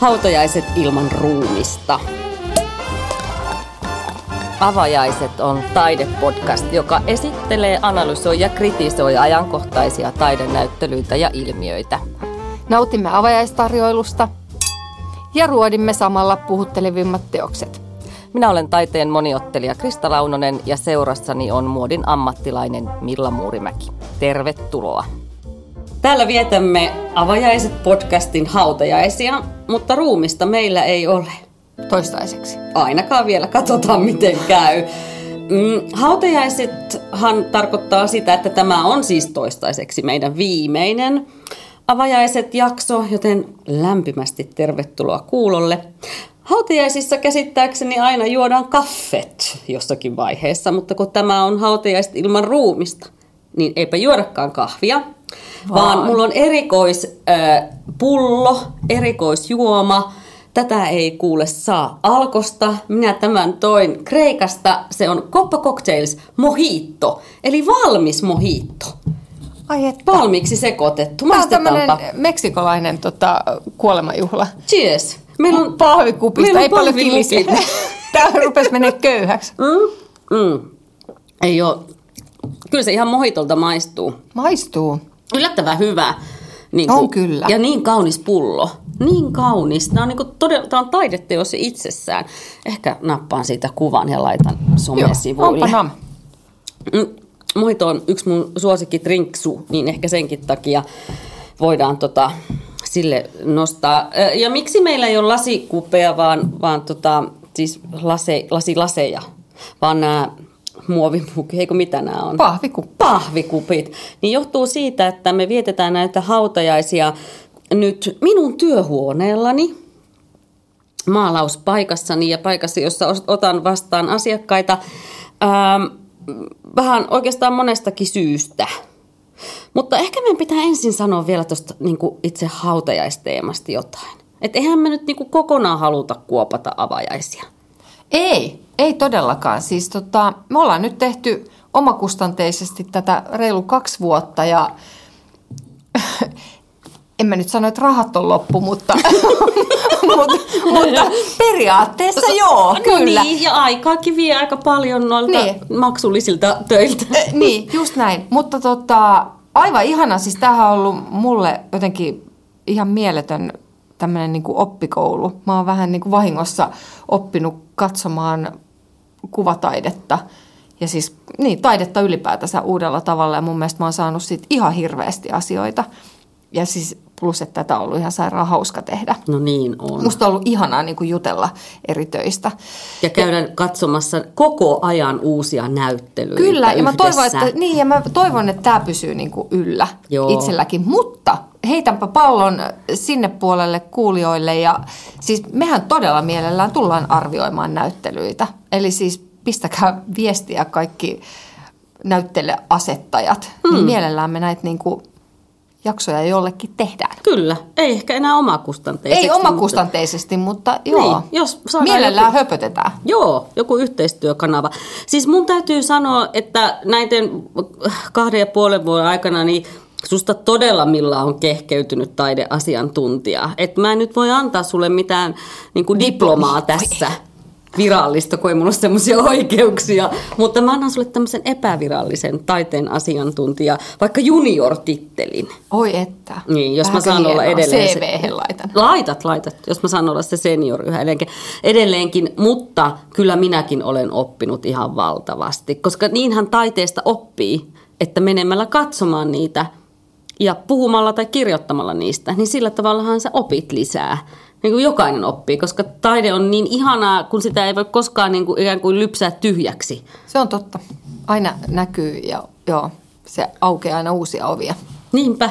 Hautajaiset ilman ruumista. Avajaiset on taidepodcast, joka esittelee, analysoi ja kritisoi ajankohtaisia taidenäyttelyitä ja ilmiöitä. Nautimme avajaistarjoilusta ja ruodimme samalla puhuttelevimmat teokset. Minä olen taiteen moniottelija Krista Launonen ja seurassani on muodin ammattilainen Milla Muurimäki. Tervetuloa! Täällä vietämme Avajaiset podcastin hautajaisia, mutta ruumista meillä ei ole. Toistaiseksi. Ainakaan vielä, katsotaan miten käy. Mm, Hautajaisethan tarkoittaa sitä, että tämä on siis toistaiseksi meidän viimeinen avajaiset jakso, joten lämpimästi tervetuloa kuulolle. Hautajaisissa käsittääkseni aina juodaan kaffet jossakin vaiheessa, mutta kun tämä on hautajaiset ilman ruumista, niin eipä juodakaan kahvia, vaan, vaan mulla on erikoispullo, erikoisjuoma. Tätä ei kuule saa alkosta. Minä tämän toin Kreikasta. Se on Coppa Cocktails Mojito, eli valmis mojito. Ai että. Valmiiksi sekoitettu. Tämä on tämmöinen meksikolainen tota, kuolemajuhla. Cheers. Meillä on pahvikupista, meillä on ei paljon filisiä. Tämä rupesi menee köyhäksi. Mm, mm. Ei ole. Kyllä se ihan mohitolta maistuu. Maistuu. Yllättävän hyvä. Niin kuin, on kyllä. Ja niin kaunis pullo. Niin kaunis. Tämä on, niin kuin todella, tämä on taideteos itsessään. Ehkä nappaan siitä kuvan ja laitan somesivuille. Joo, mm, Mohito on yksi mun suosikki drinksu, niin ehkä senkin takia voidaan tota, sille nostaa. Ja miksi meillä ei ole lasikupeja, vaan, vaan tota, siis lase, lasilaseja, vaan nämä muovimukki, eikö mitä nämä on? Pahvikupit. Pahvikupit. Niin johtuu siitä, että me vietetään näitä hautajaisia nyt minun työhuoneellani, maalauspaikassani ja paikassa, jossa otan vastaan asiakkaita ähm, vähän oikeastaan monestakin syystä. Mutta ehkä meidän pitää ensin sanoa vielä tuosta niin itse hautajaisteemasta jotain. Että eihän me nyt niin kokonaan haluta kuopata avajaisia. Ei, ei todellakaan. Siis tota, me ollaan nyt tehty omakustanteisesti tätä reilu kaksi vuotta ja en mä nyt sano, että rahat on loppu, mutta, mutta, mutta periaatteessa joo, no kyllä. Niin, ja aikaakin vie aika paljon noilta niin. maksullisilta töiltä. niin, just näin. Mutta tota, aivan ihana, siis tämähän on ollut mulle jotenkin ihan mieletön tämmöinen niin oppikoulu. Mä oon vähän niin kuin vahingossa oppinut katsomaan kuvataidetta ja siis niin, taidetta ylipäätänsä uudella tavalla ja mun mielestä mä oon saanut siitä ihan hirveästi asioita. Ja siis plus, että tätä on ollut ihan sairaan hauska tehdä. No niin on. Musta on ollut ihanaa niin kuin jutella eri töistä. Ja käydä ja, katsomassa koko ajan uusia näyttelyitä Kyllä, ja mä, toivon, että, niin, ja mä toivon, että tämä pysyy niin kuin yllä Joo. itselläkin. Mutta heitänpä pallon sinne puolelle kuulijoille ja siis mehän todella mielellään tullaan arvioimaan näyttelyitä. Eli siis pistäkää viestiä kaikki näytteleasettajat, hmm. niin mielellään me näitä niin kuin jaksoja jollekin tehdään. Kyllä, ei ehkä enää omakustanteisesti. Ei omakustanteisesti, mutta, mutta joo, niin, jos mielellään joku, höpötetään. Joo, joku yhteistyökanava. Siis mun täytyy sanoa, että näiden kahden ja puolen vuoden aikana niin susta todella millä on kehkeytynyt taideasiantuntija. Että mä en nyt voi antaa sulle mitään niin kuin diplomaa tässä virallista, kun ei mulla ole semmoisia oikeuksia. Mutta mä annan sulle tämmöisen epävirallisen taiteen asiantuntija, vaikka junior-tittelin. Oi että. Niin, jos Vähän mä saan olla edelleen... CV laitan. Laitat, laitat. Jos mä saan olla se senior yhä edelleenkin. edelleenkin. Mutta kyllä minäkin olen oppinut ihan valtavasti, koska niinhän taiteesta oppii, että menemällä katsomaan niitä ja puhumalla tai kirjoittamalla niistä, niin sillä tavallahan sä opit lisää niin kuin jokainen oppii, koska taide on niin ihanaa, kun sitä ei voi koskaan niin kuin ikään kuin lypsää tyhjäksi. Se on totta. Aina näkyy ja joo, se aukeaa aina uusia ovia. Niinpä.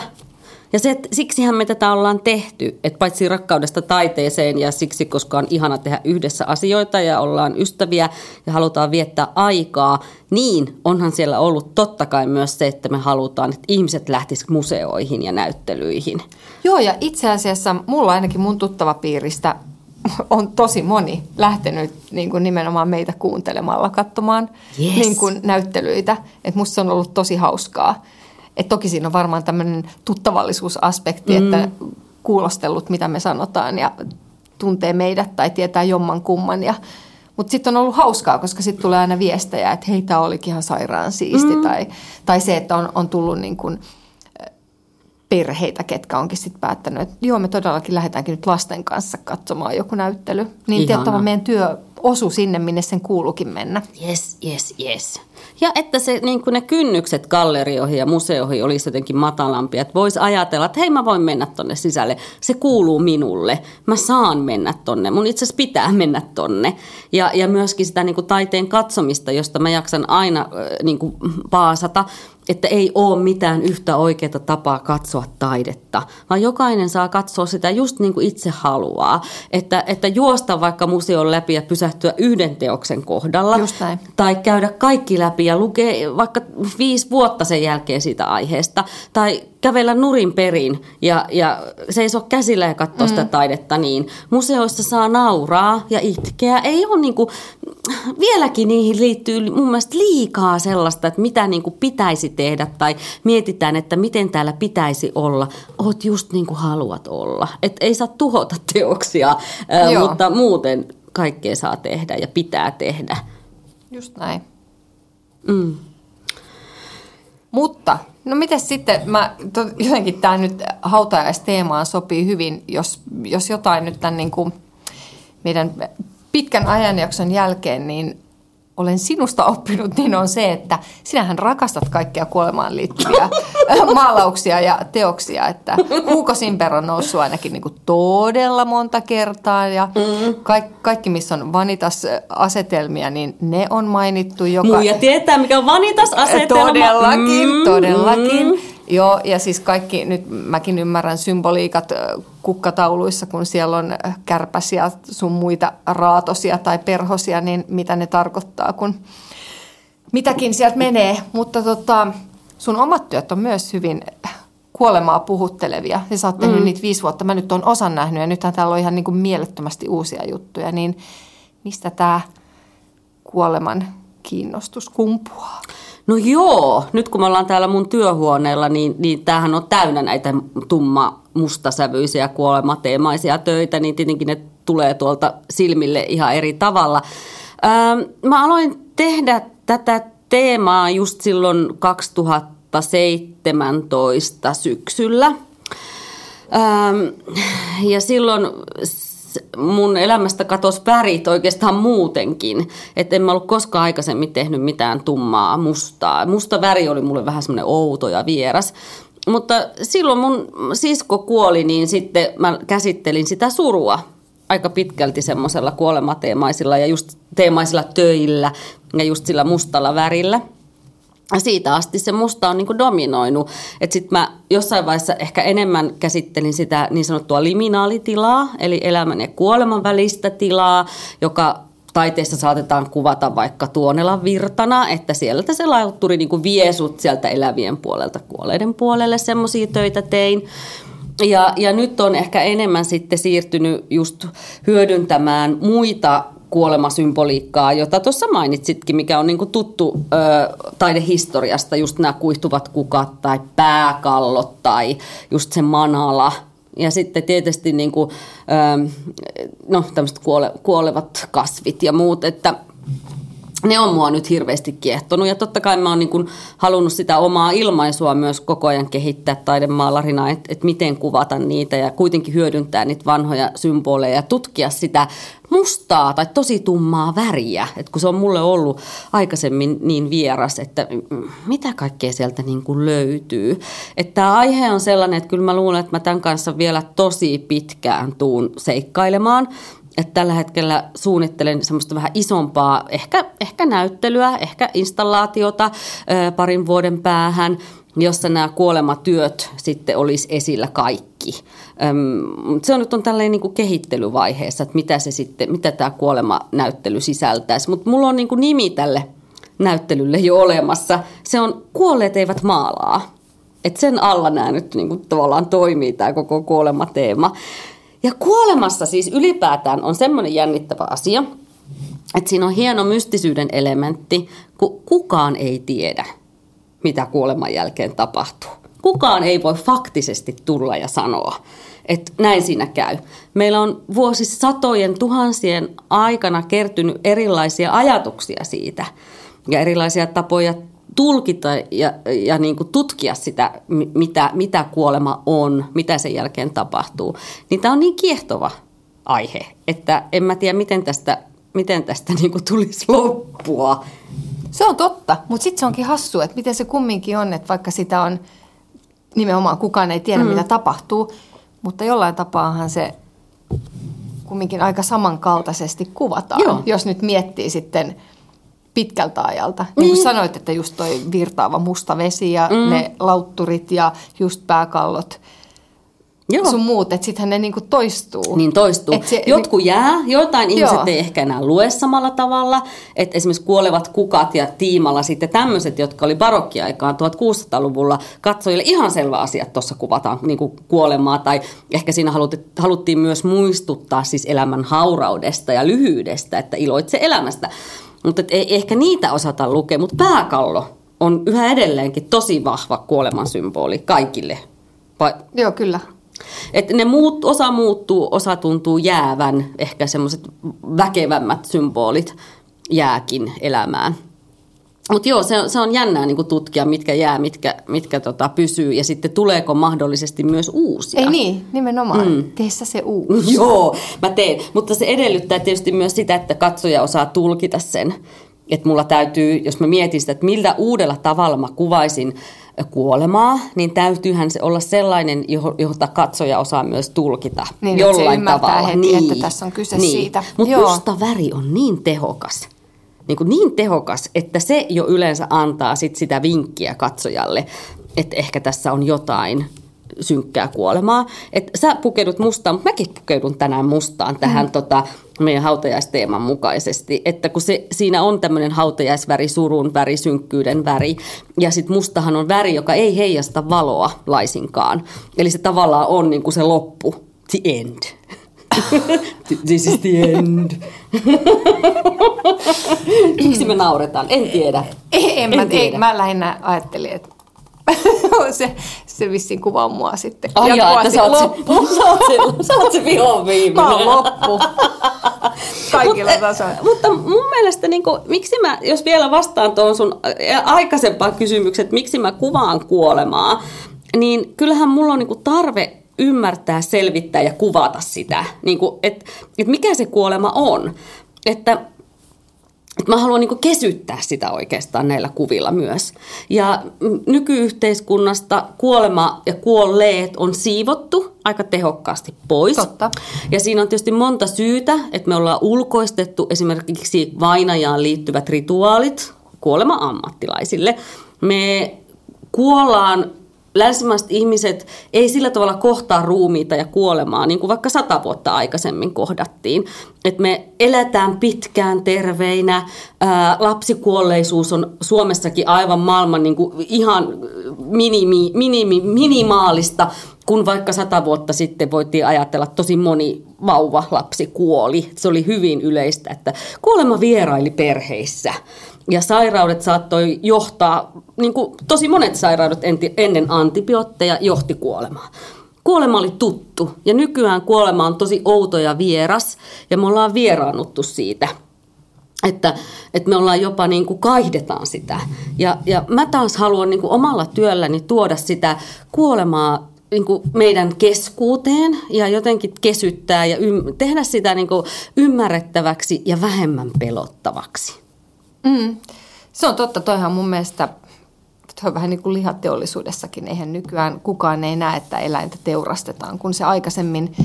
Ja se, siksihän me tätä ollaan tehty, että paitsi rakkaudesta taiteeseen ja siksi, koska on ihana tehdä yhdessä asioita ja ollaan ystäviä ja halutaan viettää aikaa, niin onhan siellä ollut totta kai myös se, että me halutaan, että ihmiset lähtisivät museoihin ja näyttelyihin. Joo, ja itse asiassa mulla ainakin mun tuttava piiristä on tosi moni lähtenyt niin kuin nimenomaan meitä kuuntelemalla katsomaan yes. niin kuin näyttelyitä. Että musta se on ollut tosi hauskaa. Et toki siinä on varmaan tämmöinen tuttavallisuusaspekti, mm. että kuulostellut mitä me sanotaan ja tuntee meidät tai tietää jomman kumman. Ja, mutta sitten on ollut hauskaa, koska sitten tulee aina viestejä, että hei, tämä olikin ihan sairaan siisti. Mm. Tai, tai se, että on, on tullut niin kuin perheitä, ketkä onkin sitten päättänyt, että joo, me todellakin lähdetäänkin nyt lasten kanssa katsomaan joku näyttely. Niin tiettävä meidän työ osu sinne, minne sen kuuluukin mennä. Yes, yes, yes. Ja että se, niin ne kynnykset gallerioihin ja museoihin olisi jotenkin matalampia. Että voisi ajatella, että hei mä voin mennä tonne sisälle. Se kuuluu minulle. Mä saan mennä tonne. Mun itse asiassa pitää mennä tonne. Ja, ja myöskin sitä niin taiteen katsomista, josta mä jaksan aina niin paasata että ei ole mitään yhtä oikeaa tapaa katsoa taidetta, vaan jokainen saa katsoa sitä just niin kuin itse haluaa. Että, että juosta vaikka museon läpi ja pysähtyä yhden teoksen kohdalla. Tai käydä kaikki läpi ja lukea vaikka viisi vuotta sen jälkeen siitä aiheesta. Tai kävellä nurin perin ja, ja seiso käsillä ja katsoa mm. sitä taidetta niin. Museoissa saa nauraa ja itkeä. Ei ole niin kuin, vieläkin niihin liittyy mun mielestä liikaa sellaista, että mitä niin kuin pitäisi tehdä tai mietitään, että miten täällä pitäisi olla. Oot just niin kuin haluat olla. Et ei saa tuhota teoksia, ää, mutta muuten kaikkea saa tehdä ja pitää tehdä. Just näin. Mm. Mutta, no miten sitten, mä, to, jotenkin tämä nyt hautajaisteemaan sopii hyvin, jos, jos jotain nyt tämän niin kuin meidän pitkän ajanjakson jälkeen, niin olen sinusta oppinut, niin on se, että sinähän rakastat kaikkia kuolemaan liittyviä maalauksia ja teoksia. Että Huuko Simper on noussut ainakin niin kuin todella monta kertaa ja kaikki, kaikki, missä on vanitas-asetelmia, niin ne on mainittu. Joka... Muija tietää, mikä on vanitas-asetelma. Todellakin, mm, todellakin. Mm. Joo, ja siis kaikki, nyt mäkin ymmärrän symboliikat kukkatauluissa, kun siellä on kärpäsiä, sun muita raatosia tai perhosia, niin mitä ne tarkoittaa, kun mitäkin sieltä menee. Mutta tota, sun omat työt on myös hyvin kuolemaa puhuttelevia. Ja sä oot tehnyt mm. niitä viisi vuotta. Mä nyt oon osan nähnyt ja nythän täällä on ihan niin kuin mielettömästi uusia juttuja. Niin mistä tämä kuoleman kiinnostus kumpuaa? No joo, nyt kun me ollaan täällä mun työhuoneella, niin, niin tämähän on täynnä näitä tumma mustasävyisiä kuolemateemaisia töitä, niin tietenkin ne tulee tuolta silmille ihan eri tavalla. Ähm, mä aloin tehdä tätä teemaa just silloin 2017 syksyllä. Ähm, ja silloin mun elämästä katosi värit oikeastaan muutenkin. Että en mä ollut koskaan aikaisemmin tehnyt mitään tummaa mustaa. Musta väri oli mulle vähän semmoinen outo ja vieras. Mutta silloin mun sisko kuoli, niin sitten mä käsittelin sitä surua aika pitkälti semmoisella kuolemateemaisilla ja just teemaisilla töillä ja just sillä mustalla värillä – siitä asti se musta on niin dominoinut. Että sitten mä jossain vaiheessa ehkä enemmän käsittelin sitä niin sanottua liminaalitilaa, eli elämän ja kuoleman välistä tilaa, joka taiteessa saatetaan kuvata vaikka Tuonelan virtana, että sieltä se lautturi niin vie sut sieltä elävien puolelta kuolleiden puolelle, semmoisia töitä tein. Ja, ja nyt on ehkä enemmän sitten siirtynyt just hyödyntämään muita kuolemasymboliikkaa, jota tuossa mainitsitkin, mikä on niinku tuttu ö, taidehistoriasta, just nämä kuihtuvat kukat tai pääkallot tai just se manala. Ja sitten tietysti niinku, ö, no, tämmöiset kuole, kuolevat kasvit ja muut, että ne on mua nyt hirveästi kiehtonut. Ja totta kai mä oon niin halunnut sitä omaa ilmaisua myös koko ajan kehittää taidemaalarina, että et miten kuvata niitä ja kuitenkin hyödyntää niitä vanhoja symboleja ja tutkia sitä mustaa tai tosi tummaa väriä, että kun se on mulle ollut aikaisemmin niin vieras, että mitä kaikkea sieltä niin kuin löytyy. Että tämä aihe on sellainen, että kyllä mä luulen, että mä tämän kanssa vielä tosi pitkään tuun seikkailemaan, että tällä hetkellä suunnittelen semmoista vähän isompaa, ehkä, ehkä näyttelyä, ehkä installaatiota parin vuoden päähän, jossa nämä kuolematyöt sitten olisi esillä kaikki. Se on nyt on tällainen niin kuin kehittelyvaiheessa, että mitä, se sitten, mitä tämä kuolemanäyttely sisältäisi. Mutta mulla on niin kuin nimi tälle näyttelylle jo olemassa. Se on Kuolleet eivät maalaa. Et sen alla nämä nyt niin kuin tavallaan toimii tämä koko kuolemateema. Ja kuolemassa siis ylipäätään on semmoinen jännittävä asia, että siinä on hieno mystisyyden elementti, kun kukaan ei tiedä, mitä kuoleman jälkeen tapahtuu. Kukaan ei voi faktisesti tulla ja sanoa, että näin siinä käy. Meillä on vuosisatojen tuhansien aikana kertynyt erilaisia ajatuksia siitä ja erilaisia tapoja tulkita ja, ja niin kuin tutkia sitä, mitä, mitä kuolema on, mitä sen jälkeen tapahtuu. Niin tämä on niin kiehtova aihe, että en mä tiedä, miten tästä, miten tästä niin kuin tulisi loppua. Se on totta, mutta sitten se onkin hassu, että miten se kumminkin on, että vaikka sitä on nimenomaan kukaan ei tiedä, mm. mitä tapahtuu, mutta jollain tapaahan se kumminkin aika samankaltaisesti kuvataan, Joo. jos nyt miettii sitten pitkältä ajalta. Niin, niin kuin sanoit, että just toi virtaava musta vesi ja mm. ne lautturit ja just pääkallot – Joo. sun muut, että sittenhän ne niinku toistuu. Niin toistuu. Et se, Jotkut jää, joitain ihmiset joo. ei ehkä enää lue samalla tavalla. Että esimerkiksi kuolevat kukat ja tiimalla sitten tämmöiset, jotka oli barokkiaikaan 1600-luvulla katsojille ihan selvä asia, että tuossa kuvataan niin kuin kuolemaa. Tai ehkä siinä haluttiin myös muistuttaa siis elämän hauraudesta ja lyhyydestä, että iloitse elämästä. Mutta ei ehkä niitä osata lukea, mutta pääkallo on yhä edelleenkin tosi vahva kuoleman symboli kaikille. Vai? Joo, kyllä. Et ne muut, osa muuttuu, osa tuntuu jäävän, ehkä semmoiset väkevämmät symbolit jääkin elämään. Mutta joo, se, se on jännää niin tutkia, mitkä jää, mitkä, mitkä tota, pysyy ja sitten tuleeko mahdollisesti myös uusia. Ei niin, nimenomaan. Mm. Tee se uusi. joo, mä teen. Mutta se edellyttää tietysti myös sitä, että katsoja osaa tulkita sen. Että mulla täytyy, jos mä mietin sitä, että miltä uudella tavalla mä kuvaisin kuolemaa, niin täytyyhän se olla sellainen, jota katsoja osaa myös tulkita niin, jollain se tavalla. Heti, niin, että tässä on kyse niin. siitä. Mutta musta väri on niin tehokas, niin, kuin niin tehokas, että se jo yleensä antaa sit sitä vinkkiä katsojalle, että ehkä tässä on jotain synkkää kuolemaa. Et sä pukeudut mustaan, mutta mäkin pukeudun tänään mustaan tähän mm. tota, meidän hautajaisteeman mukaisesti. Että kun se, siinä on tämmöinen hautajaisväri, surun väri, synkkyyden väri. Ja sitten mustahan on väri, joka ei heijasta valoa laisinkaan. Eli se tavallaan on niin kuin se loppu, the end. This is the end. Miksi me nauretaan? En tiedä. Ei, en, en mä, tiedä. Ei, mä lähinnä ajattelin, että se, se vissiin kuvaa mua sitten. Ai jaa, että sä oot, loppu. Se, sä oot se, sä oot se vihoon viimeinen. Mä oon loppu. Kaikilla mutta, tasoilla. Mutta mun mielestä, niin kuin, miksi mä, jos vielä vastaan tuohon sun aikaisempaan kysymykseen, että miksi mä kuvaan kuolemaa, niin kyllähän mulla on niin kuin tarve ymmärtää, selvittää ja kuvata sitä, niin kuin, että, että mikä se kuolema on. Että että mä haluan niin kesyttää sitä oikeastaan näillä kuvilla myös. Ja nykyyhteiskunnasta kuolema ja kuolleet on siivottu aika tehokkaasti pois. Totta. Ja siinä on tietysti monta syytä, että me ollaan ulkoistettu esimerkiksi vainajaan liittyvät rituaalit kuolema-ammattilaisille. Me kuollaan länsimaiset ihmiset ei sillä tavalla kohtaa ruumiita ja kuolemaa, niin kuin vaikka sata vuotta aikaisemmin kohdattiin. Et me eletään pitkään terveinä, ää, lapsikuolleisuus on Suomessakin aivan maailman niin kuin ihan minimi, minimi, minimaalista, kun vaikka sata vuotta sitten voitiin ajatella, että tosi moni vauva lapsi kuoli. Se oli hyvin yleistä, että kuolema vieraili perheissä ja sairaudet saattoi johtaa, niin kuin tosi monet sairaudet ennen antibiootteja johti kuolemaan. Kuolema oli tuttu ja nykyään kuolema on tosi outo ja vieras ja me ollaan vieraannuttu siitä. Että, että me ollaan jopa niin kuin kaihdetaan sitä. Ja, ja mä taas haluan niin kuin omalla työlläni tuoda sitä kuolemaa niin kuin meidän keskuuteen ja jotenkin kesyttää ja ym- tehdä sitä niin kuin ymmärrettäväksi ja vähemmän pelottavaksi. Mm. Se on totta, toihan mun mielestä on vähän niin kuin lihateollisuudessakin. Eihän nykyään kukaan ei näe, että eläintä teurastetaan, kun se aikaisemmin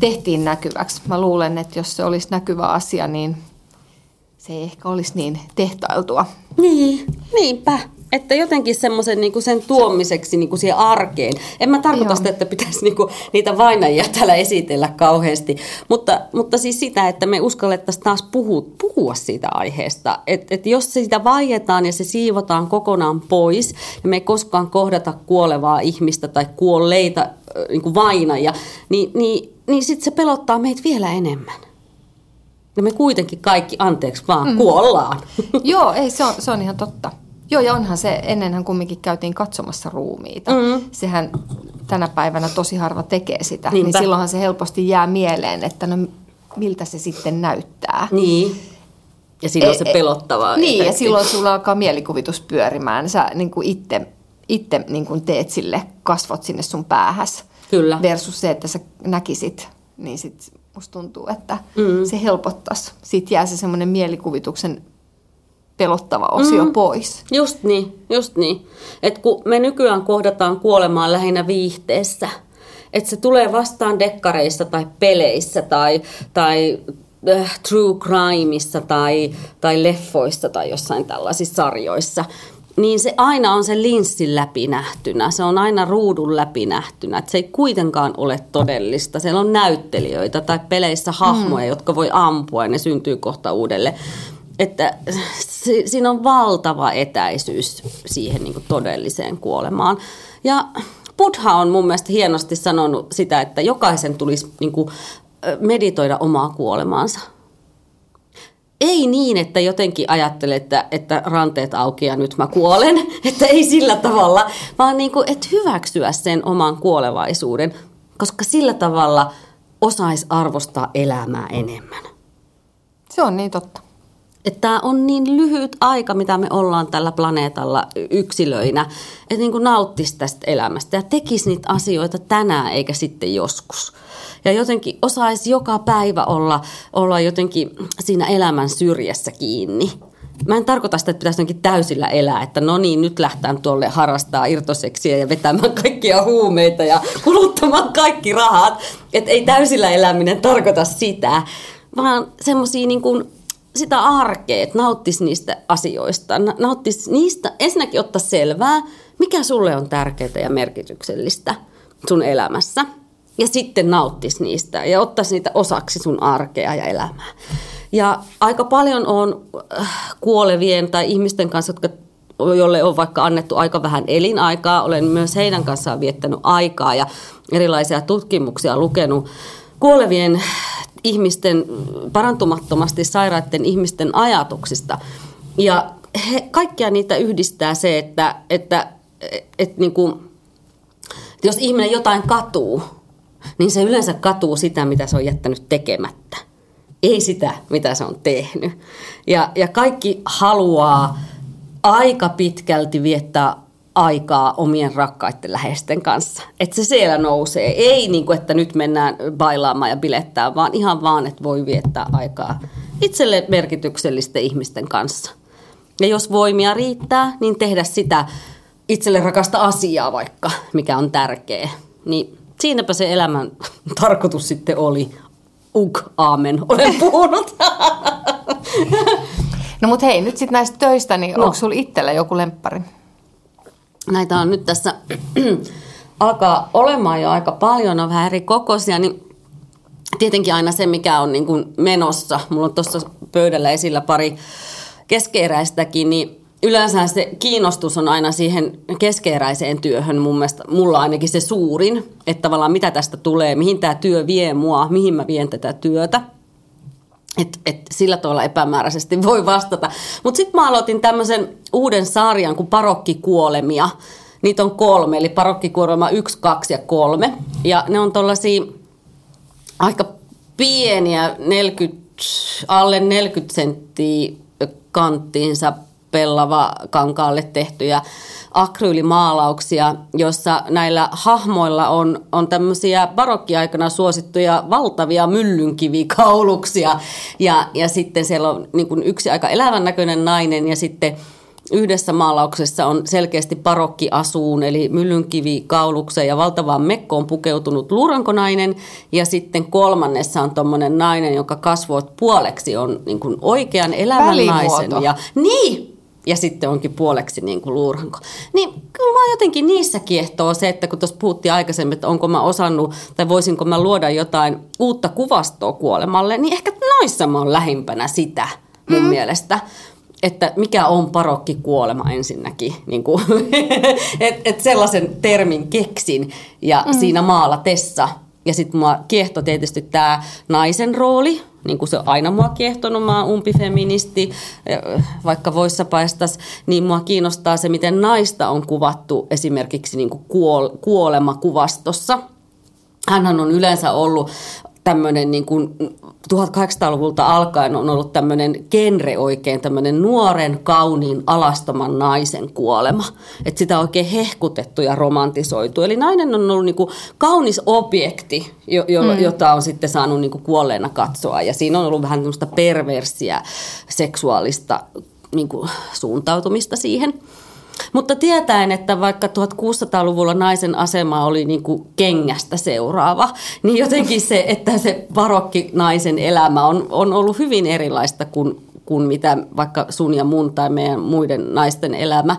tehtiin näkyväksi. Mä luulen, että jos se olisi näkyvä asia, niin se ei ehkä olisi niin tehtailtua. Niin, niinpä. Että jotenkin semmoisen niin sen tuomiseksi niin kuin siihen arkeen. En mä tarkoita Joo. sitä, että pitäisi niin kuin, niitä vainajia täällä esitellä kauheasti, mutta, mutta siis sitä, että me uskallettaisiin taas puhua, puhua siitä aiheesta. Että et jos siitä vaietaan ja se siivotaan kokonaan pois ja me ei koskaan kohdata kuolevaa ihmistä tai kuolleita niin kuin vainajia, niin, niin, niin sitten se pelottaa meitä vielä enemmän. Ja me kuitenkin kaikki, anteeksi vaan, mm. kuollaan. Joo, ei, se on, se on ihan totta. Joo, ja onhan se, ennenhän kumminkin käytiin katsomassa ruumiita. Mm. Sehän tänä päivänä tosi harva tekee sitä. Niinpä. Niin silloinhan se helposti jää mieleen, että no miltä se sitten näyttää. Niin. Ja silloin e, se pelottavaa. Niin, ja silloin sulla alkaa mielikuvitus pyörimään. Sä niin kuin itse, itse niin kuin teet sille kasvot sinne sun päähäs. Kyllä. Versus se, että sä näkisit, niin sit musta tuntuu, että mm. se helpottaisi. Sitten jää se semmoinen mielikuvituksen pelottava osio mm. pois. Just niin, just niin. Et kun me nykyään kohdataan kuolemaa lähinnä viihteessä, että se tulee vastaan dekkareissa tai peleissä tai, tai äh, true crimeissa tai, tai leffoissa tai jossain tällaisissa sarjoissa, niin se aina on se linssin läpinähtynä, se on aina ruudun läpinähtynä, että se ei kuitenkaan ole todellista. Siellä on näyttelijöitä tai peleissä hahmoja, mm. jotka voi ampua ja ne syntyy kohta uudelleen. Että si, siinä on valtava etäisyys siihen niin todelliseen kuolemaan. Ja Buddha on mun mielestä hienosti sanonut sitä, että jokaisen tulisi niin kuin, meditoida omaa kuolemaansa. Ei niin, että jotenkin ajattelee, että, että ranteet auki ja nyt mä kuolen, että ei sillä tavalla, vaan niin kuin, että hyväksyä sen oman kuolevaisuuden, koska sillä tavalla osaisi arvostaa elämää enemmän. Se on niin totta. Että tämä on niin lyhyt aika, mitä me ollaan tällä planeetalla yksilöinä, että niin kuin nauttisi tästä elämästä ja tekisi niitä asioita tänään eikä sitten joskus. Ja jotenkin osaisi joka päivä olla, olla jotenkin siinä elämän syrjässä kiinni. Mä en tarkoita sitä, että pitäisi jotenkin täysillä elää, että no niin, nyt lähtään tuolle harrastaa irtoseksiä ja vetämään kaikkia huumeita ja kuluttamaan kaikki rahat. Että ei täysillä eläminen tarkoita sitä, vaan semmoisia niin kuin sitä arkea, että nauttisi niistä asioista, nauttisi niistä, ensinnäkin ottaa selvää, mikä sulle on tärkeää ja merkityksellistä sun elämässä. Ja sitten nauttisi niistä ja ottaisi niitä osaksi sun arkea ja elämää. Ja aika paljon on äh, kuolevien tai ihmisten kanssa, jotka jolle on vaikka annettu aika vähän elinaikaa. Olen myös heidän kanssaan viettänyt aikaa ja erilaisia tutkimuksia lukenut kuolevien ihmisten, parantumattomasti sairaiden ihmisten ajatuksista. Ja he, kaikkia niitä yhdistää se, että, että, että, että, niin kuin, että jos ihminen jotain katuu, niin se yleensä katuu sitä, mitä se on jättänyt tekemättä. Ei sitä, mitä se on tehnyt. Ja, ja kaikki haluaa aika pitkälti viettää aikaa omien rakkaiden läheisten kanssa. Että se siellä nousee. Ei niin kuin, että nyt mennään bailaamaan ja bilettää, vaan ihan vaan, että voi viettää aikaa itselle merkityksellisten ihmisten kanssa. Ja jos voimia riittää, niin tehdä sitä itselle rakasta asiaa vaikka, mikä on tärkeä. Niin siinäpä se elämän tarkoitus sitten oli. Uk, aamen, olen puhunut. No mut hei, nyt sitten näistä töistä, niin no. onko sulla itsellä joku lemppari? Näitä on nyt tässä alkaa olemaan jo aika paljon, on vähän eri kokoisia, niin tietenkin aina se, mikä on niin kuin menossa. Mulla on tuossa pöydällä esillä pari keskeeräistäkin, niin yleensä se kiinnostus on aina siihen keskeeräiseen työhön mun mielestä, mulla ainakin se suurin, että tavallaan mitä tästä tulee, mihin tämä työ vie mua, mihin mä vien tätä työtä. Et, et sillä tavalla epämääräisesti voi vastata. Mutta sitten mä aloitin tämmöisen uuden sarjan kuin Parokkikuolemia. Niitä on kolme, eli Parokkikuolema 1, 2 ja 3. Ja ne on tuollaisia aika pieniä, 40, alle 40 senttiä kanttiinsa pellava kankaalle tehtyjä akryylimaalauksia, jossa näillä hahmoilla on, on tämmöisiä barokkiaikana suosittuja valtavia myllynkivikauluksia. Ja, ja sitten siellä on niin kuin yksi aika elävän näköinen nainen ja sitten yhdessä maalauksessa on selkeästi parokkiasuun, eli myllynkivikaulukseen ja valtavaan mekkoon pukeutunut luurankonainen. Ja sitten kolmannessa on tuommoinen nainen, jonka kasvot puoleksi on niin kuin oikean elävän naisen. Ja, niin, ja sitten onkin puoleksi niin kuin luuranko. Niin kyllä mä jotenkin niissä kiehtoo se, että kun tuossa puhuttiin aikaisemmin, että onko mä osannut tai voisinko mä luoda jotain uutta kuvastoa kuolemalle, niin ehkä noissa mä oon lähimpänä sitä mun mm. mielestä että mikä on parokkikuolema ensinnäkin. Niin että et sellaisen termin keksin ja mm. siinä maalatessa ja sitten mua kiehto tietysti tämä naisen rooli, niin kuin se on aina mua kiehtonut, mä oon umpifeministi, vaikka voissa paistas, niin mua kiinnostaa se, miten naista on kuvattu esimerkiksi niin kuin kuol- kuolemakuvastossa. Hänhän on yleensä ollut tämmöinen niin kuin 1800-luvulta alkaen on ollut tämmöinen genre oikein, tämmöinen nuoren, kauniin, alastoman naisen kuolema. Että sitä on oikein hehkutettu ja romantisoitu. Eli nainen on ollut niin kuin kaunis objekti, jo, jo, mm. jota on sitten saanut niin kuin kuolleena katsoa. Ja siinä on ollut vähän tämmöistä perversiä seksuaalista niin kuin suuntautumista siihen. Mutta tietäen, että vaikka 1600-luvulla naisen asema oli niin kuin kengästä seuraava, niin jotenkin se, että se barokki naisen elämä on, on ollut hyvin erilaista kuin, kuin mitä vaikka sun ja mun tai meidän muiden naisten elämä.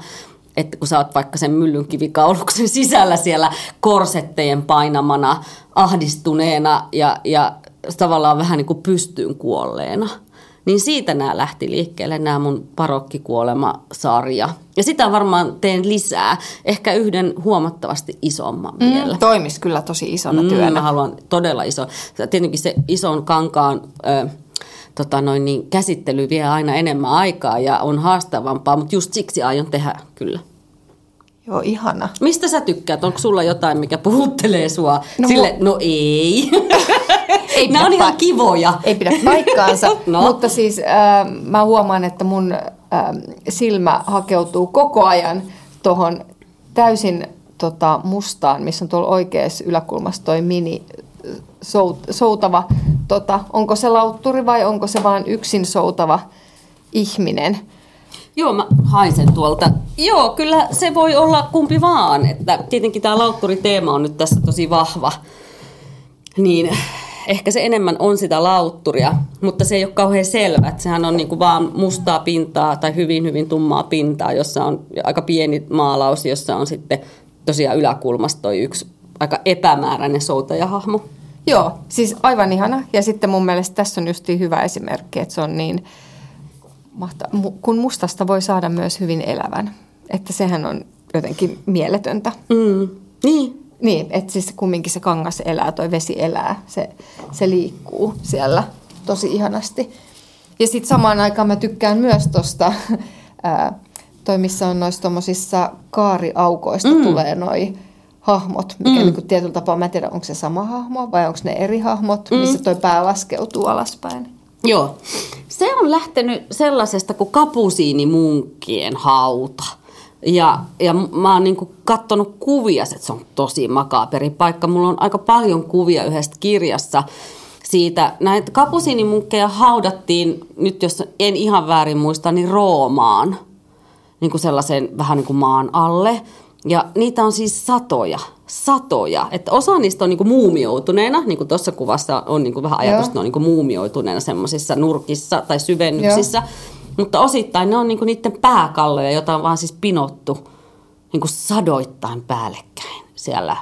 Että kun sä oot vaikka sen myllynkivikauluksen sisällä siellä korsettejen painamana, ahdistuneena ja, ja tavallaan vähän niin kuin pystyyn kuolleena – niin siitä nämä lähti liikkeelle, nämä mun parokkikuolema-sarja. Ja sitä varmaan teen lisää, ehkä yhden huomattavasti isomman mm, vielä. Toimis kyllä tosi isona mm, työnä. Mä haluan todella iso. Tietenkin se ison kankaan... Ö, tota noin, niin käsittely vie aina enemmän aikaa ja on haastavampaa, mutta just siksi aion tehdä kyllä. Joo, ihana. Mistä sä tykkäät? Onko sulla jotain, mikä puhuttelee sua? No, Sille, mu- no ei. ei Nämä on ihan kivoja. Ei pidä paikkaansa, no. mutta siis äh, mä huomaan, että mun äh, silmä hakeutuu koko ajan tuohon täysin tota, mustaan, missä on tuolla oikeassa yläkulmassa toi mini sout, soutava, tota, onko se lautturi vai onko se vain yksin soutava ihminen. Joo, mä hain sen tuolta. Joo, kyllä se voi olla kumpi vaan. Että tietenkin tämä lautturiteema on nyt tässä tosi vahva. Niin ehkä se enemmän on sitä lautturia, mutta se ei ole kauhean selvä. Että sehän on niinku vaan mustaa pintaa tai hyvin hyvin tummaa pintaa, jossa on aika pieni maalaus, jossa on sitten tosiaan yläkulmasta toi yksi aika epämääräinen soutajahahmo. Joo, siis aivan ihana. Ja sitten mun mielestä tässä on just hyvä esimerkki, että se on niin mahta, kun mustasta voi saada myös hyvin elävän. Että sehän on jotenkin mieletöntä. Mm. Niin. Niin, että siis kumminkin se kangas elää, toi vesi elää, se, se liikkuu siellä tosi ihanasti. Ja sitten samaan aikaan mä tykkään myös tuosta, toi missä on noissa tuommoisissa kaariaukoista mm. tulee noi hahmot, mikä mm. niin tietyllä tapaa, mä en tiedä, onko se sama hahmo vai onko ne eri hahmot, mm. missä toi pää laskeutuu alaspäin. Joo. Se on lähtenyt sellaisesta kuin kapusiinimunkkien hauta. Ja, ja mä oon niinku kattonut kuvia, että se on tosi makaaperi paikka. Mulla on aika paljon kuvia yhdestä kirjassa siitä. Näitä kapusiinimunkkeja haudattiin, nyt jos en ihan väärin muista, niin Roomaan. Niin kuin sellaisen vähän niin kuin maan alle. Ja niitä on siis satoja, satoja. Että osa niistä on niinku muumioituneena, niin kuin tuossa kuvassa on niinku vähän ajatus, että ne on niinku muumioituneena semmoisissa nurkissa tai syvennyksissä. Joo. Mutta osittain ne on niinku niiden pääkalloja, joita on vaan siis pinottu niinku sadoittain päällekkäin siellä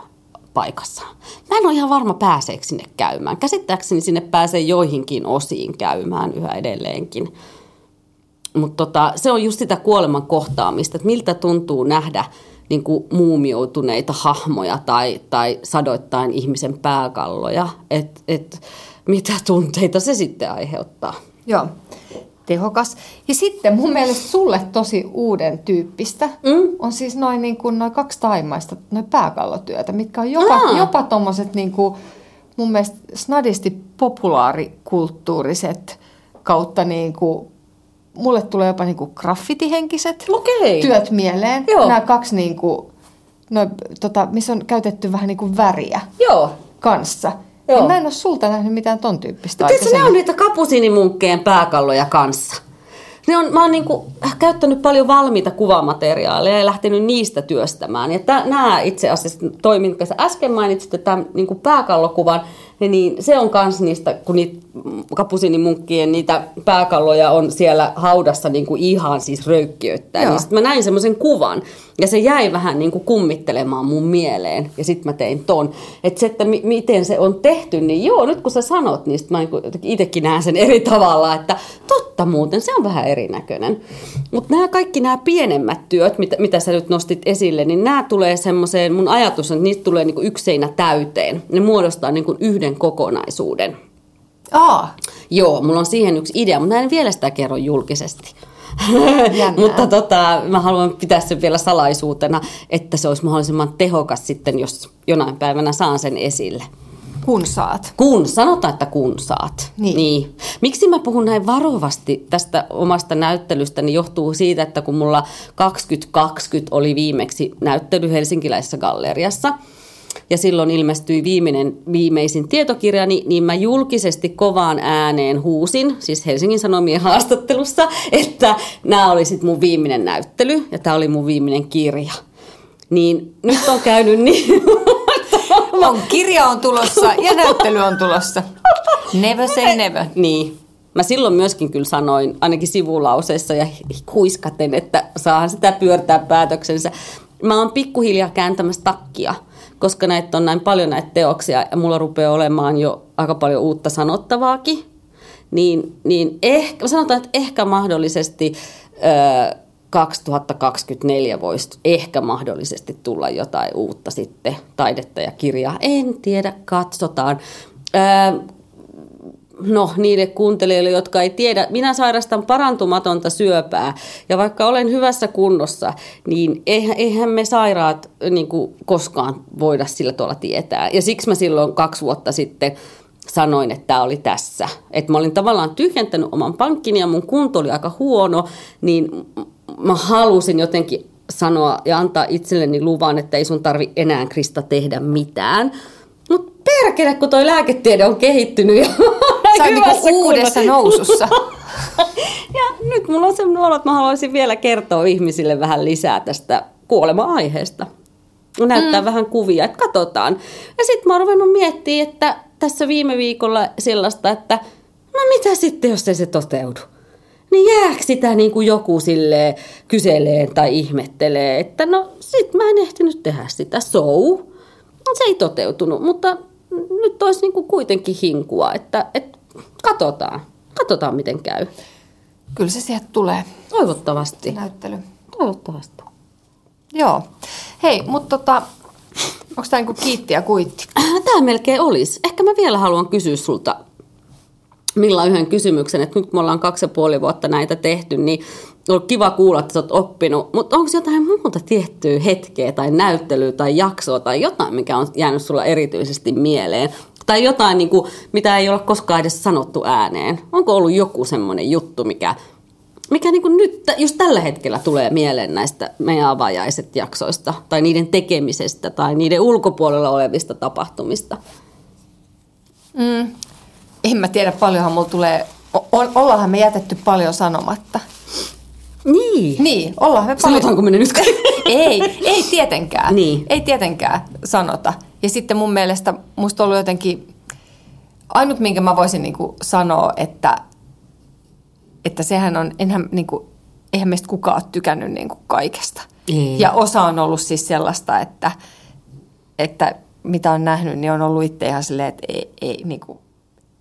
paikassa. Mä en ole ihan varma pääseekö sinne käymään. Käsittääkseni sinne pääsee joihinkin osiin käymään yhä edelleenkin. Mutta tota, se on just sitä kuoleman kohtaamista, että miltä tuntuu nähdä – niin kuin muumioituneita hahmoja tai, tai sadoittain ihmisen pääkalloja, että et, mitä tunteita se sitten aiheuttaa. Joo, tehokas. Ja sitten mun mielestä sulle tosi uuden tyyppistä mm? on siis noin niin kuin noin kaksi taimaista noin pääkallotyötä, mitkä on jopa, Aa. jopa tommoset niin kuin mun mielestä snadisti populaarikulttuuriset kautta niin kuin mulle tulee jopa niinku graffitihenkiset okay. työt mieleen. Joo. Nämä kaksi, niinku, no, tota, missä on käytetty vähän niinku väriä Joo. kanssa. Joo. mä en ole sulta nähnyt mitään ton tyyppistä. Tiedätkö, ne on niitä kapusiinimunkkeen pääkalloja kanssa. Ne on, mä oon niinku käyttänyt paljon valmiita kuvamateriaaleja ja lähtenyt niistä työstämään. Ja nämä itse asiassa toimin, sä äsken mainitsit, tämän niinku pääkallokuvan, niin se on kans niistä, kun niitä kapusinimunkkien niitä pääkalloja on siellä haudassa niin kuin ihan siis röykkiöttää. Niin sit mä näin semmoisen kuvan ja se jäi vähän niin kuin kummittelemaan mun mieleen. Ja sitten mä tein ton. Että se, että mi- miten se on tehty, niin joo, nyt kun sä sanot, niin mä niin itsekin näen sen eri tavalla, että totta muuten, se on vähän erinäköinen. Mutta nämä kaikki nämä pienemmät työt, mitä, mitä sä nyt nostit esille, niin nämä tulee semmoiseen, mun ajatus on, että niistä tulee niin kuin yksi seinä täyteen. Ne muodostaa niin kuin yhden kokonaisuuden. Aa. Joo, mulla on siihen yksi idea, mutta mä en vielä sitä kerro julkisesti. mutta tota, mä haluan pitää sen vielä salaisuutena, että se olisi mahdollisimman tehokas sitten, jos jonain päivänä saan sen esille. Kun saat. Kun, sanotaan, että kun saat. Niin. niin. Miksi mä puhun näin varovasti tästä omasta näyttelystä, niin johtuu siitä, että kun mulla 2020 oli viimeksi näyttely Helsinkiläisessä galleriassa, ja silloin ilmestyi viimeinen, viimeisin tietokirjani, niin mä julkisesti kovaan ääneen huusin, siis Helsingin Sanomien haastattelussa, että nämä oli sitten mun viimeinen näyttely ja tämä oli mun viimeinen kirja. Niin nyt on käynyt niin, on kirja on tulossa ja näyttely on tulossa. Never say never. Niin. Mä silloin myöskin kyllä sanoin, ainakin sivulauseessa ja huiskaten, että saahan sitä pyörtää päätöksensä. Mä oon pikkuhiljaa kääntämässä takkia, koska näitä on näin paljon näitä teoksia ja mulla rupeaa olemaan jo aika paljon uutta sanottavaakin. Niin, niin ehkä, sanotaan, että ehkä mahdollisesti... Öö, 2024 voisi ehkä mahdollisesti tulla jotain uutta sitten, taidetta ja kirjaa. En tiedä, katsotaan. Öö, no niille kuuntelijoille, jotka ei tiedä, minä sairastan parantumatonta syöpää ja vaikka olen hyvässä kunnossa, niin eihän, me sairaat niin kuin koskaan voida sillä tuolla tietää. Ja siksi mä silloin kaksi vuotta sitten sanoin, että tämä oli tässä. Että mä olin tavallaan tyhjentänyt oman pankkini ja mun kunto oli aika huono, niin mä halusin jotenkin sanoa ja antaa itselleni luvan, että ei sun tarvi enää Krista tehdä mitään. Mutta perkele, kun toi lääketiede on kehittynyt ja Sä niinku uudessa nousussa. ja nyt mulla on sellainen olo, että mä haluaisin vielä kertoa ihmisille vähän lisää tästä kuolema-aiheesta. Näyttää mm. vähän kuvia, että katsotaan. Ja sitten mä oon ruvennut miettimään, että tässä viime viikolla sellaista, että no mitä sitten, jos ei se toteudu? niin jääkö sitä niin kuin joku sille kyselee tai ihmettelee, että no sit mä en ehtinyt tehdä sitä, so. Se ei toteutunut, mutta nyt olisi niin kuin kuitenkin hinkua, että, että katsotaan, katsotaan miten käy. Kyllä se sieltä tulee. Toivottavasti. Näyttely. Toivottavasti. Joo. Hei, mutta tota, onko tämä niin kiitti ja kuitti? Tämä melkein olisi. Ehkä mä vielä haluan kysyä sulta Milla yhden kysymyksen, että nyt me ollaan kaksi ja puoli vuotta näitä tehty, niin on kiva kuulla, että sä oot oppinut, mutta onko jotain muuta tiettyä hetkeä tai näyttelyä tai jaksoa tai jotain, mikä on jäänyt sulla erityisesti mieleen? Tai jotain, niin kuin, mitä ei ole koskaan edes sanottu ääneen. Onko ollut joku semmoinen juttu, mikä, mikä niin kuin nyt, just tällä hetkellä tulee mieleen näistä meidän avajaiset jaksoista, tai niiden tekemisestä, tai niiden ulkopuolella olevista tapahtumista? Mm, en mä tiedä, paljonhan mulla tulee, o- ollaanhan me jätetty paljon sanomatta. Niin. Niin, ollaan me paljon. Sanotaanko me nyt ei, ei tietenkään. Niin. Ei tietenkään sanota. Ja sitten mun mielestä musta on ollut jotenkin, ainut minkä mä voisin niinku sanoa, että, että sehän on, enhän niinku, eihän meistä kukaan ole tykännyt niinku kaikesta. Ei. Ja osa on ollut siis sellaista, että, että mitä on nähnyt, niin on ollut itse ihan silleen, että ei, ei niinku,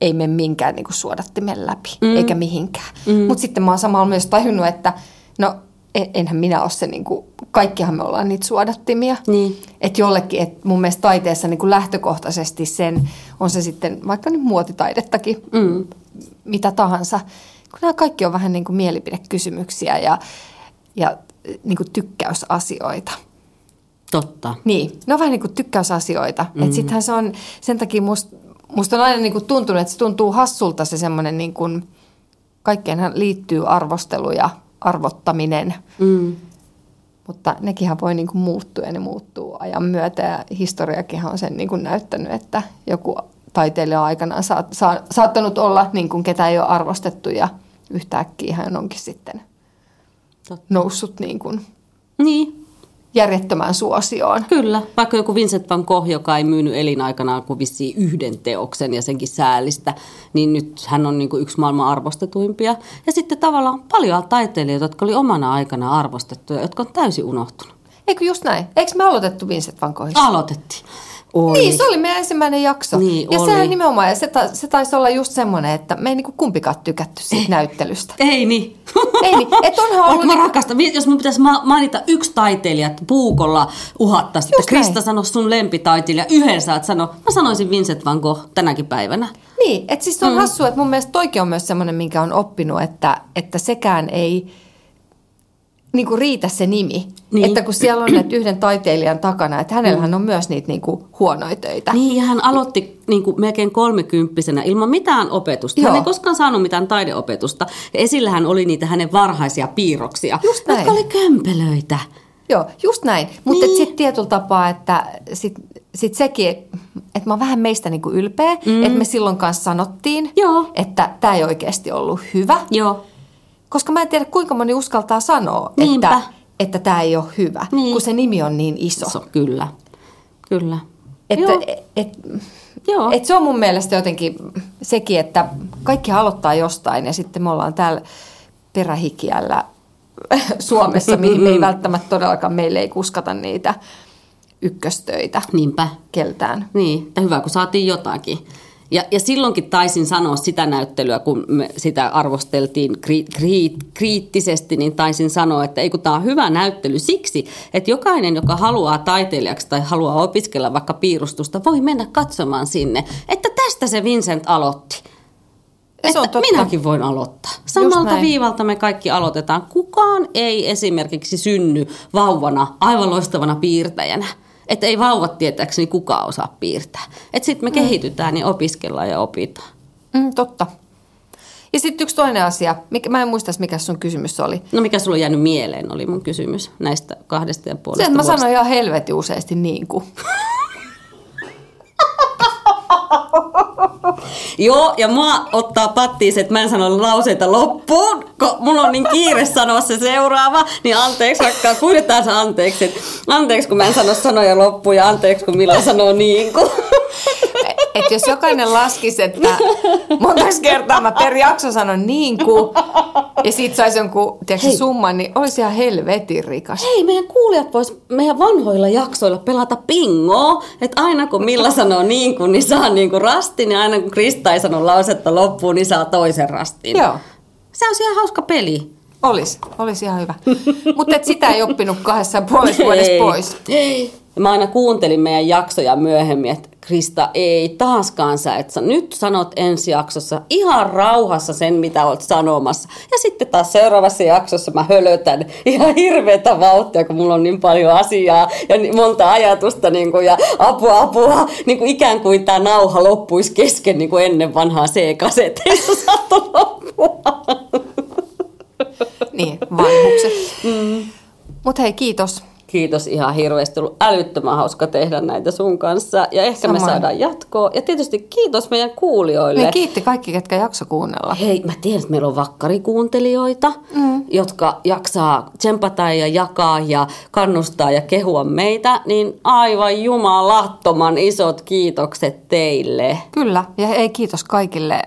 ei mene minkään niin kuin suodattimen läpi, mm. eikä mihinkään. Mm. Mutta sitten mä oon samalla myös tajunnut, että no enhän minä ole se, niin kuin, kaikkihan me ollaan niitä suodattimia. Niin. Että jollekin, että mun mielestä taiteessa niin kuin lähtökohtaisesti sen, on se sitten vaikka nyt muotitaidettakin, mm. mitä tahansa, kun nämä kaikki on vähän niin kuin mielipidekysymyksiä ja, ja niin kuin tykkäysasioita. Totta. Niin, ne on vähän niin kuin tykkäysasioita. Mm. Että sittenhän se on, sen takia musta musta on aina niin kuin tuntunut, että se tuntuu hassulta se semmoinen, niin kuin, kaikkeenhan liittyy arvostelu ja arvottaminen. Mm. Mutta nekinhän voi niin kuin muuttua ja ne muuttuu ajan myötä ja historiakin on sen niin kuin näyttänyt, että joku taiteilija on aikanaan saat, sa, saattanut olla niin kuin ketä ei ole arvostettu ja yhtäkkiä hän onkin sitten Totta. noussut niin kuin niin. Järjettömään suosioon. Kyllä, vaikka joku Vincent van Gogh, joka ei myynyt elinaikanaan kuin vissiin yhden teoksen ja senkin säälistä, niin nyt hän on niin kuin yksi maailman arvostetuimpia. Ja sitten tavallaan paljon taiteilijoita, jotka oli omana aikana arvostettuja, jotka on täysin unohtunut. Eikö just näin? Eikö me aloitettu Vincent van Goghista? Aloitettiin. Oli. Niin, se oli meidän ensimmäinen jakso. Niin, ja oli. sehän nimenomaan, ja se, ta, se taisi olla just semmoinen, että me ei niinku kumpikaan tykätty siitä ei, näyttelystä. Ei niin. Ei niin. Et onhan ollut... mä rakastan, jos mun pitäisi mainita yksi taiteilija, että puukolla uhattaisi, että Krista sano sun lempitaiteilija, yhden saat sanoa. Mä sanoisin Vincent van Gogh tänäkin päivänä. Niin, että siis on mm. hassua, että mun mielestä toikin on myös semmoinen, minkä on oppinut, että, että sekään ei niin kuin riitä se nimi. Niin. Että kun siellä on että yhden taiteilijan takana, että hänellähän on myös niitä niin kuin huonoja töitä. Niin, ja hän aloitti niin kuin melkein kolmekymppisenä ilman mitään opetusta. Joo. Hän ei koskaan saanut mitään taideopetusta. Ja esillähän oli niitä hänen varhaisia piirroksia, just näin. jotka oli kömpelöitä. Joo, just näin. Mutta niin. sitten tietyllä tapaa, että sit, sit sekin, että mä oon vähän meistä niinku ylpeä, mm. että me silloin kanssa sanottiin, Joo. että tämä ei oikeasti ollut hyvä. Joo. Koska mä en tiedä, kuinka moni uskaltaa sanoa, Niinpä. että että tämä ei ole hyvä, niin. kun se nimi on niin iso. iso kyllä, kyllä. Että, Joo. Et, et, Joo. Et se on mun mielestä jotenkin sekin, että kaikki aloittaa jostain ja sitten me ollaan täällä perähikiällä Suomessa, mihin me ei välttämättä todellakaan, meille ei kuskata niitä ykköstöitä. Niinpä. Keltään. Niin, että hyvä kun saatiin jotakin. Ja, ja silloinkin taisin sanoa sitä näyttelyä, kun me sitä arvosteltiin kri, kri, kriittisesti, niin taisin sanoa, että ei kun tämä on hyvä näyttely siksi, että jokainen, joka haluaa taiteilijaksi tai haluaa opiskella vaikka piirustusta, voi mennä katsomaan sinne, että tästä se Vincent aloitti. Ja se on totta. Minäkin voin aloittaa. Samalta viivalta me kaikki aloitetaan. Kukaan ei esimerkiksi synny vauvana aivan loistavana piirtäjänä. Että ei vauvat tietääkseni kukaan osaa piirtää. Että sitten me mm. kehitytään niin opiskellaan ja opitaan. Mm, totta. Ja sitten yksi toinen asia. Mikä, mä en muista, mikä sun kysymys oli. No mikä sulla on jäänyt mieleen, oli mun kysymys näistä kahdesta ja puolesta Se, mä sanoin ihan helvetin useasti niin kuin. Joo, ja mua ottaa pattiin että mä en sano lauseita loppuun, kun mulla on niin kiire sanoa se seuraava, niin anteeksi vaikka, pyydetään se anteeksi. Että anteeksi, kun mä en sano sanoja loppuun ja anteeksi, kun Milla sanoo niin kuin. Että jos jokainen laskisi, että monta kertaa mä per jakso sanon niin kuin, ja sit saisi jonkun tiedätkö, summan, niin olisi ihan helvetin rikas. Hei, meidän kuulijat vois meidän vanhoilla jaksoilla pelata pingoa, että aina kun Milla sanoo niin kuin, niin saa niin kuin rastin, ja aina kun Krista ei sano lausetta loppuun, niin saa toisen rastin. Joo. Se on ihan hauska peli. Olisi, olisi ihan hyvä. Mutta sitä ei oppinut kahdessa puolessa vuodessa pois. Ei. Mä aina kuuntelin meidän jaksoja myöhemmin, että Krista, ei taaskaan sä, että sä nyt sanot ensi jaksossa ihan rauhassa sen, mitä olet sanomassa. Ja sitten taas seuraavassa jaksossa mä hölötän ihan hirveätä vauhtia, kun mulla on niin paljon asiaa ja niin monta ajatusta niin kuin, ja apua, apua. Niin kuin ikään kuin tämä nauha loppuisi kesken niin kuin ennen vanhaa C-kaseteissa saattoi loppua. Niin, vanhukset. Mm. Mutta hei, kiitos Kiitos ihan hirveästi. Ollut älyttömän hauska tehdä näitä sun kanssa. Ja ehkä Samoin. me saadaan jatkoa. Ja tietysti kiitos meidän kuulijoille. Me kiitti kaikki, ketkä jakso kuunnella. Hei, mä tiedän, että meillä on vakkarikuuntelijoita, mm. jotka jaksaa tsempata ja jakaa ja kannustaa ja kehua meitä. Niin aivan jumalattoman isot kiitokset teille. Kyllä. Ja ei kiitos kaikille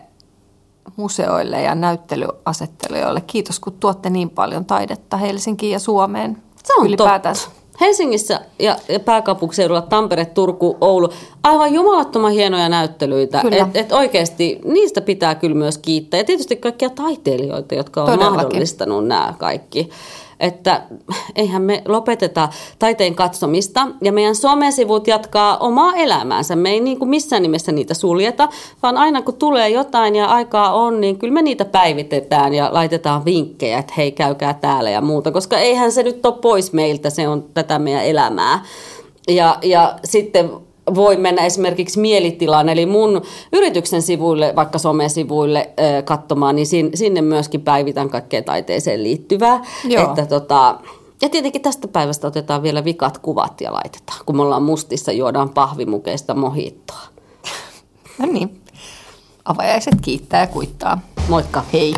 museoille ja näyttelyasettelijoille. Kiitos, kun tuotte niin paljon taidetta Helsinkiin ja Suomeen. Se on ylipäätään. Totta. Helsingissä ja pääkaupunkiseudulla, Tampere, Turku, Oulu, aivan jumalattoman hienoja näyttelyitä. Että et oikeasti niistä pitää kyllä myös kiittää. Ja tietysti kaikkia taiteilijoita, jotka on mahdollistanut nämä kaikki että eihän me lopeteta taiteen katsomista ja meidän somesivut jatkaa omaa elämäänsä. Me ei niin kuin missään nimessä niitä suljeta, vaan aina kun tulee jotain ja aikaa on, niin kyllä me niitä päivitetään ja laitetaan vinkkejä, että hei käykää täällä ja muuta, koska eihän se nyt ole pois meiltä, se on tätä meidän elämää. Ja, ja sitten voi mennä esimerkiksi mielitilaan, eli mun yrityksen sivuille, vaikka somesivuille katsomaan, niin sinne myöskin päivitän kaikkea taiteeseen liittyvää. Joo. Että tota, ja tietenkin tästä päivästä otetaan vielä vikat kuvat ja laitetaan, kun me ollaan mustissa, juodaan pahvimukeista mohittoa. No niin. Avajaiset kiittää ja kuittaa. Moikka. Hei.